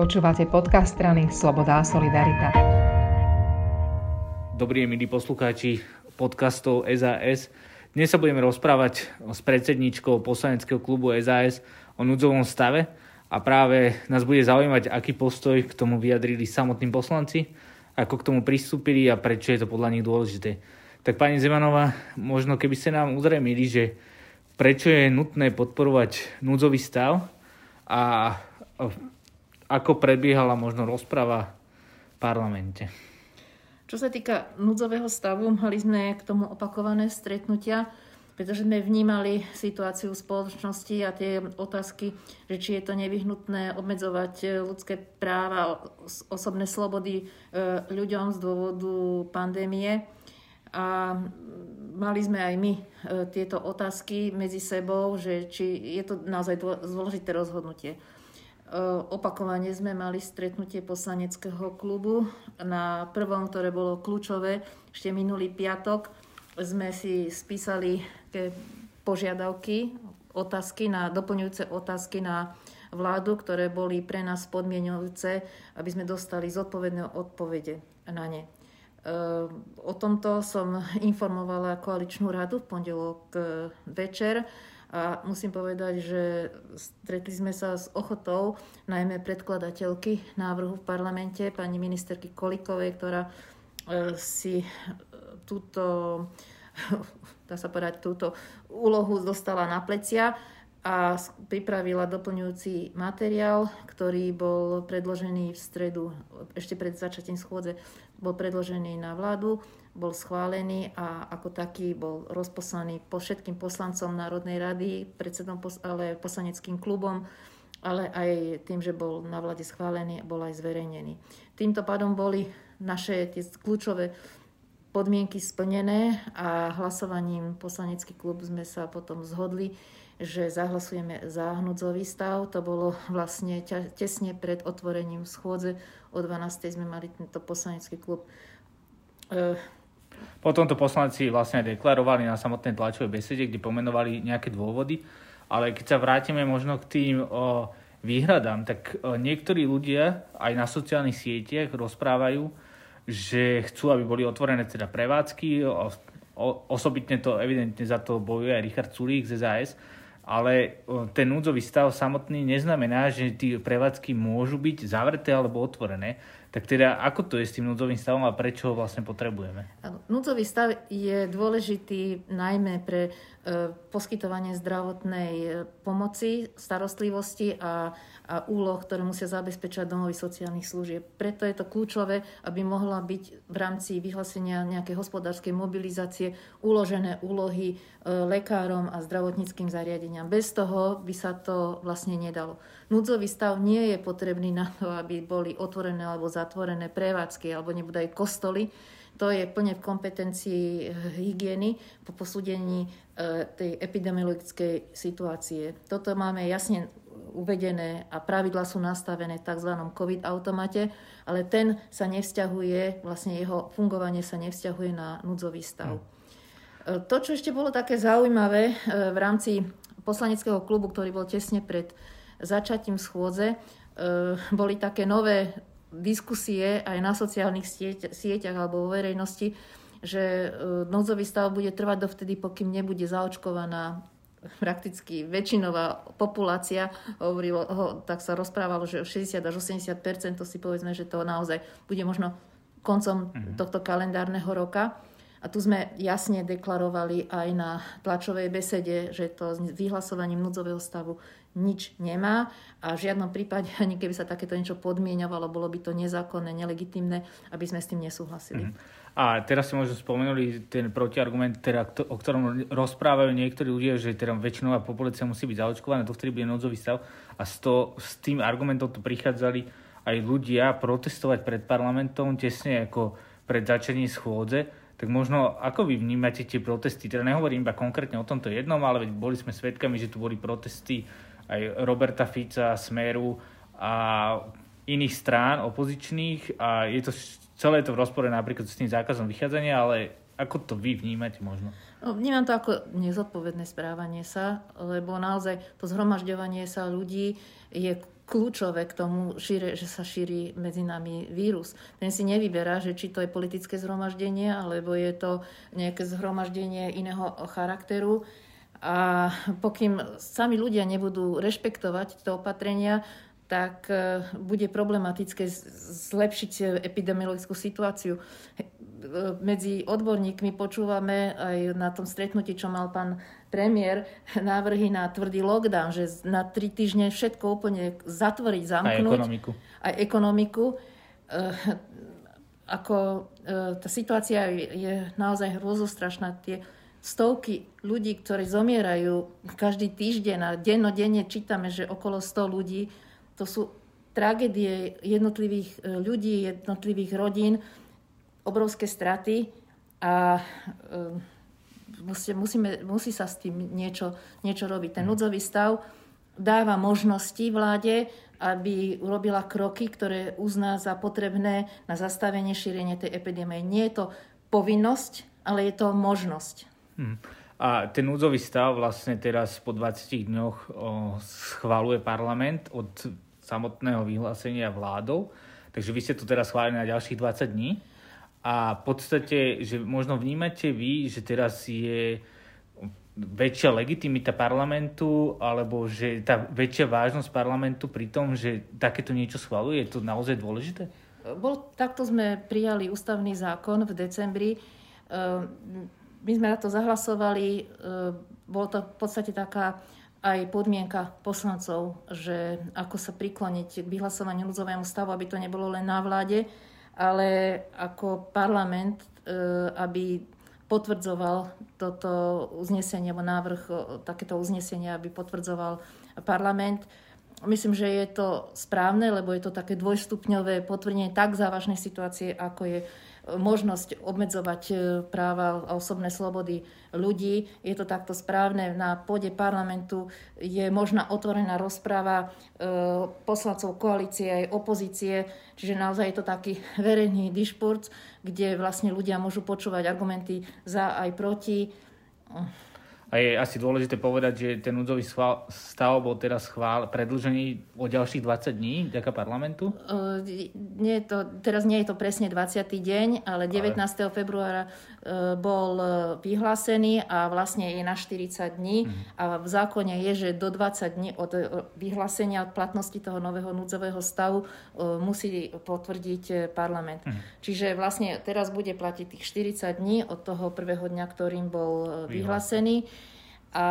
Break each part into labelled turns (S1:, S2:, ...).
S1: Počúvate podcast strany Sloboda a Solidarita.
S2: Dobrý milí poslucháči podcastov SAS. Dnes sa budeme rozprávať s predsedničkou poslaneckého klubu SAS o núdzovom stave a práve nás bude zaujímať, aký postoj k tomu vyjadrili samotní poslanci, ako k tomu pristúpili a prečo je to podľa nich dôležité. Tak pani Zemanová, možno keby ste nám uzrejmili, že prečo je nutné podporovať núdzový stav a ako prebiehala možno rozprava v parlamente?
S3: Čo sa týka núdzového stavu, mali sme k tomu opakované stretnutia, pretože sme vnímali situáciu v spoločnosti a tie otázky, že či je to nevyhnutné obmedzovať ľudské práva, osobné slobody e, ľuďom z dôvodu pandémie. A mali sme aj my e, tieto otázky medzi sebou, že či je to naozaj dôležité rozhodnutie. Opakovane sme mali stretnutie poslaneckého klubu. Na prvom, ktoré bolo kľúčové, ešte minulý piatok, sme si spísali požiadavky, otázky na, doplňujúce otázky na vládu, ktoré boli pre nás podmienujúce, aby sme dostali zodpovedné odpovede na ne. O tomto som informovala koaličnú radu v pondelok eh, večer a musím povedať, že stretli sme sa s ochotou najmä predkladateľky návrhu v parlamente, pani ministerky Kolikovej, ktorá e, si e, túto, dá sa povedať, túto úlohu dostala na plecia a pripravila doplňujúci materiál, ktorý bol predložený v stredu, ešte pred začatím schôdze, bol predložený na vládu bol schválený a ako taký bol rozposlaný po všetkým poslancom Národnej rady, predsedom, ale poslaneckým klubom, ale aj tým, že bol na vláde schválený, bol aj zverejnený. Týmto pádom boli naše tie kľúčové podmienky splnené a hlasovaním poslanecký klub sme sa potom zhodli, že zahlasujeme za hnúdzový stav. To bolo vlastne tesne pred otvorením schôdze. O 12. sme mali tento poslanecký klub
S2: e, potom to poslanci vlastne aj deklarovali na samotnej tlačovej besede, kde pomenovali nejaké dôvody. Ale keď sa vrátime možno k tým o, výhradám, tak o, niektorí ľudia aj na sociálnych sieťach rozprávajú, že chcú, aby boli otvorené teda prevádzky. O, o, osobitne to evidentne za to bojuje aj Richard Sulík z SAS, ale ten núdzový stav samotný neznamená, že tie prevádzky môžu byť zavreté alebo otvorené. Tak teda ako to je s tým núdzovým stavom a prečo ho vlastne potrebujeme?
S3: Núdzový stav je dôležitý najmä pre e, poskytovanie zdravotnej e, pomoci, starostlivosti a, a úloh, ktoré musia zabezpečať domovy sociálnych služieb. Preto je to kľúčové, aby mohla byť v rámci vyhlásenia nejakej hospodárskej mobilizácie uložené úlohy e, lekárom a zdravotníckým zariadeniam. Bez toho by sa to vlastne nedalo. Núdzový stav nie je potrebný na to, aby boli otvorené alebo zatvorené prevádzky alebo nebudú aj kostoly. To je plne v kompetencii eh, hygieny po posúdení eh, tej epidemiologickej situácie. Toto máme jasne uvedené a pravidla sú nastavené v tzv. COVID automate, ale ten sa nevzťahuje, vlastne jeho fungovanie sa nevzťahuje na núdzový stav. Hm. Eh, to, čo ešte bolo také zaujímavé v rámci poslaneckého klubu, ktorý bol tesne pred začatím schôdze e, boli také nové diskusie aj na sociálnych sieť, sieťach alebo vo verejnosti, že e, nouzový stav bude trvať dovtedy, pokým nebude zaočkovaná prakticky väčšinová populácia, hovorilo, ho, tak sa rozprávalo, že 60 až 80 to si povedzme, že to naozaj bude možno koncom mm-hmm. tohto kalendárneho roka. A tu sme jasne deklarovali aj na tlačovej besede, že to s vyhlasovaním núdzového stavu nič nemá a v žiadnom prípade, ani keby sa takéto niečo podmienovalo, bolo by to nezákonné, nelegitimné, aby sme s tým nesúhlasili. Mm-hmm.
S2: A teraz si možno spomenuli ten protiargument, teda, o ktorom rozprávajú niektorí ľudia, že teda väčšinová populácia musí byť zaočkovaná, to vtedy bude núdzový stav. A s, to, s tým argumentom tu prichádzali aj ľudia protestovať pred parlamentom tesne ako pred začaním schôdze. Tak možno ako vy vnímate tie protesty? Teda nehovorím iba konkrétne o tomto jednom, ale boli sme svedkami, že tu boli protesty aj Roberta Fica, Smeru a iných strán opozičných a je to celé to v rozpore napríklad s tým zákazom vychádzania, ale ako to vy vnímate možno?
S3: No, vnímam to ako nezodpovedné správanie sa, lebo naozaj to zhromažďovanie sa ľudí je kľúčové k tomu, že sa šíri medzi nami vírus. Ten si nevyberá, že či to je politické zhromaždenie, alebo je to nejaké zhromaždenie iného charakteru. A pokým sami ľudia nebudú rešpektovať tie opatrenia, tak e, bude problematické zlepšiť epidemiologickú situáciu. E, medzi odborníkmi počúvame aj na tom stretnutí, čo mal pán premiér, návrhy na tvrdý lockdown, že na tri týždne všetko úplne zatvoriť, zamknúť.
S2: Aj ekonomiku.
S3: Aj ekonomiku. E, ako tá situácia je naozaj hrozostrašná. Tie stovky ľudí, ktorí zomierajú každý týždeň a dennodenne čítame, že okolo 100 ľudí to sú tragédie jednotlivých e, ľudí, jednotlivých rodín, obrovské straty a e, musí, musíme, musí sa s tým niečo, niečo robiť. Ten núdzový stav dáva možnosti vláde, aby urobila kroky, ktoré uzná za potrebné na zastavenie šírenia tej epidémie. Nie je to povinnosť, ale je to možnosť.
S2: Hmm. A ten núdzový stav vlastne teraz po 20 dňoch schváluje parlament od samotného vyhlásenia vládou. Takže vy ste to teraz schválili na ďalších 20 dní. A v podstate, že možno vnímate vy, že teraz je väčšia legitimita parlamentu, alebo že tá väčšia vážnosť parlamentu pri tom, že takéto niečo schvaluje, je to naozaj dôležité?
S3: Bol, takto sme prijali ústavný zákon v decembri. Ehm, my sme na to zahlasovali. Ehm, bolo to v podstate taká aj podmienka poslancov, že ako sa prikloniť k vyhlasovaniu núdzovému stavu, aby to nebolo len na vláde, ale ako parlament, e, aby potvrdzoval toto uznesenie, alebo návrh takéto uznesenia, aby potvrdzoval parlament. Myslím, že je to správne, lebo je to také dvojstupňové potvrdenie tak závažnej situácie, ako je možnosť obmedzovať e, práva a osobné slobody ľudí. Je to takto správne. Na pôde parlamentu je možná otvorená rozpráva e, poslancov koalície aj opozície, čiže naozaj je to taký verejný dišpurc, kde vlastne ľudia môžu počúvať argumenty za aj proti.
S2: A je asi dôležité povedať, že ten núdzový stav bol teraz schvál, predlžený o ďalších 20 dní vďaka parlamentu? Uh,
S3: nie je to, teraz nie je to presne 20. deň, ale 19. Ale... februára bol e, vyhlásený a vlastne je na 40 dní. Uh-huh. A v zákone je, že do 20 dní od vyhlásenia od platnosti toho nového núdzového stavu musí potvrdiť parlament. Uh-huh. Čiže vlastne teraz bude platiť tých 40 dní od toho prvého dňa, ktorým bol vyhlásený. A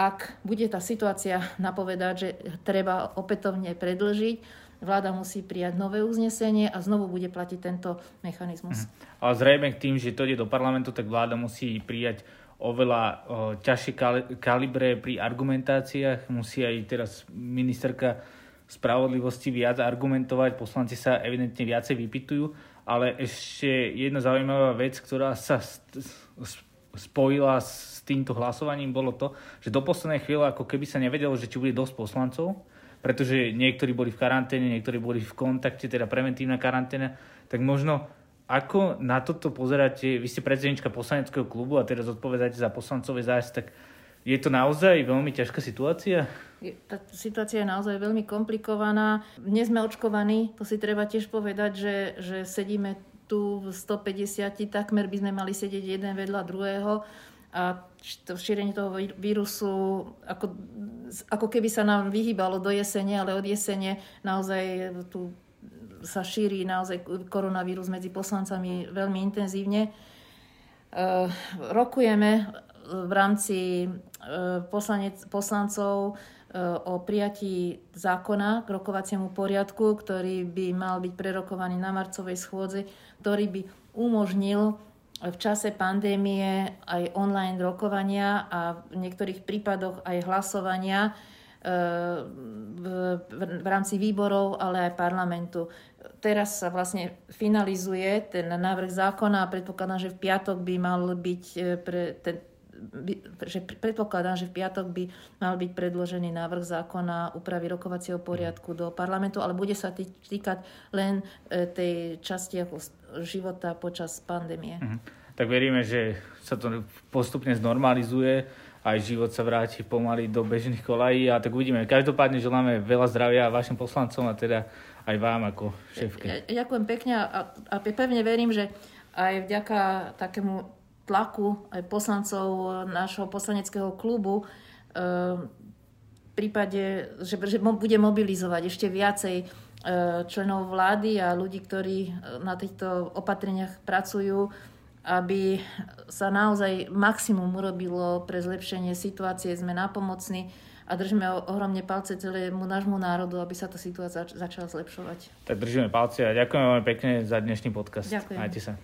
S3: ak bude tá situácia napovedať, že treba opätovne predlžiť, vláda musí prijať nové uznesenie a znovu bude platiť tento mechanizmus. Mhm.
S2: Ale zrejme k tým, že to ide do parlamentu, tak vláda musí prijať oveľa o, ťažšie kalibre pri argumentáciách. Musí aj teraz ministerka spravodlivosti viac argumentovať, poslanci sa evidentne viacej vypitujú, ale ešte jedna zaujímavá vec, ktorá sa spojila s týmto hlasovaním bolo to, že do poslednej chvíle ako keby sa nevedelo, že či bude dosť poslancov, pretože niektorí boli v karanténe, niektorí boli v kontakte, teda preventívna karanténa, tak možno ako na toto pozeráte, vy ste predsednička poslaneckého klubu a teraz odpovedáte za poslancové zájsť, tak je to naozaj veľmi ťažká situácia?
S3: Tá situácia je naozaj veľmi komplikovaná. Nie sme očkovaní, to si treba tiež povedať, že, že sedíme tu v 150, takmer by sme mali sedieť jeden vedľa druhého a to šírenie toho vírusu ako, ako keby sa nám vyhýbalo do jesene, ale od jesene naozaj tu sa šíri naozaj koronavírus medzi poslancami veľmi intenzívne. Uh, rokujeme v rámci uh, poslanec, poslancov o prijatí zákona k rokovaciemu poriadku, ktorý by mal byť prerokovaný na marcovej schôdzi, ktorý by umožnil v čase pandémie aj online rokovania a v niektorých prípadoch aj hlasovania e, v, rámci výborov, ale aj parlamentu. Teraz sa vlastne finalizuje ten návrh zákona a predpokladám, že v piatok by mal byť e, pre ten, že predpokladám, že v piatok by mal byť predložený návrh zákona úpravy rokovacieho poriadku do parlamentu, ale bude sa týkať len e, tej časti ako života počas pandémie. Mm-hmm.
S2: Tak veríme, že sa to postupne znormalizuje aj život sa vráti pomaly do bežných kolají a tak uvidíme. Každopádne želáme veľa zdravia vašim poslancom a teda aj vám ako šéfke.
S3: Ja, ďakujem pekne a, a pevne verím, že aj vďaka takému tlaku aj poslancov nášho poslaneckého klubu e, v prípade, že, že bude mobilizovať ešte viacej členov vlády a ľudí, ktorí na týchto opatreniach pracujú, aby sa naozaj maximum urobilo pre zlepšenie situácie. Sme napomocní a držíme ohromne palce celému nášmu národu, aby sa tá situácia začala zlepšovať.
S2: Tak držíme palce a ďakujem veľmi pekne za dnešný podcast.
S3: Ďakujem.
S2: Majte sa.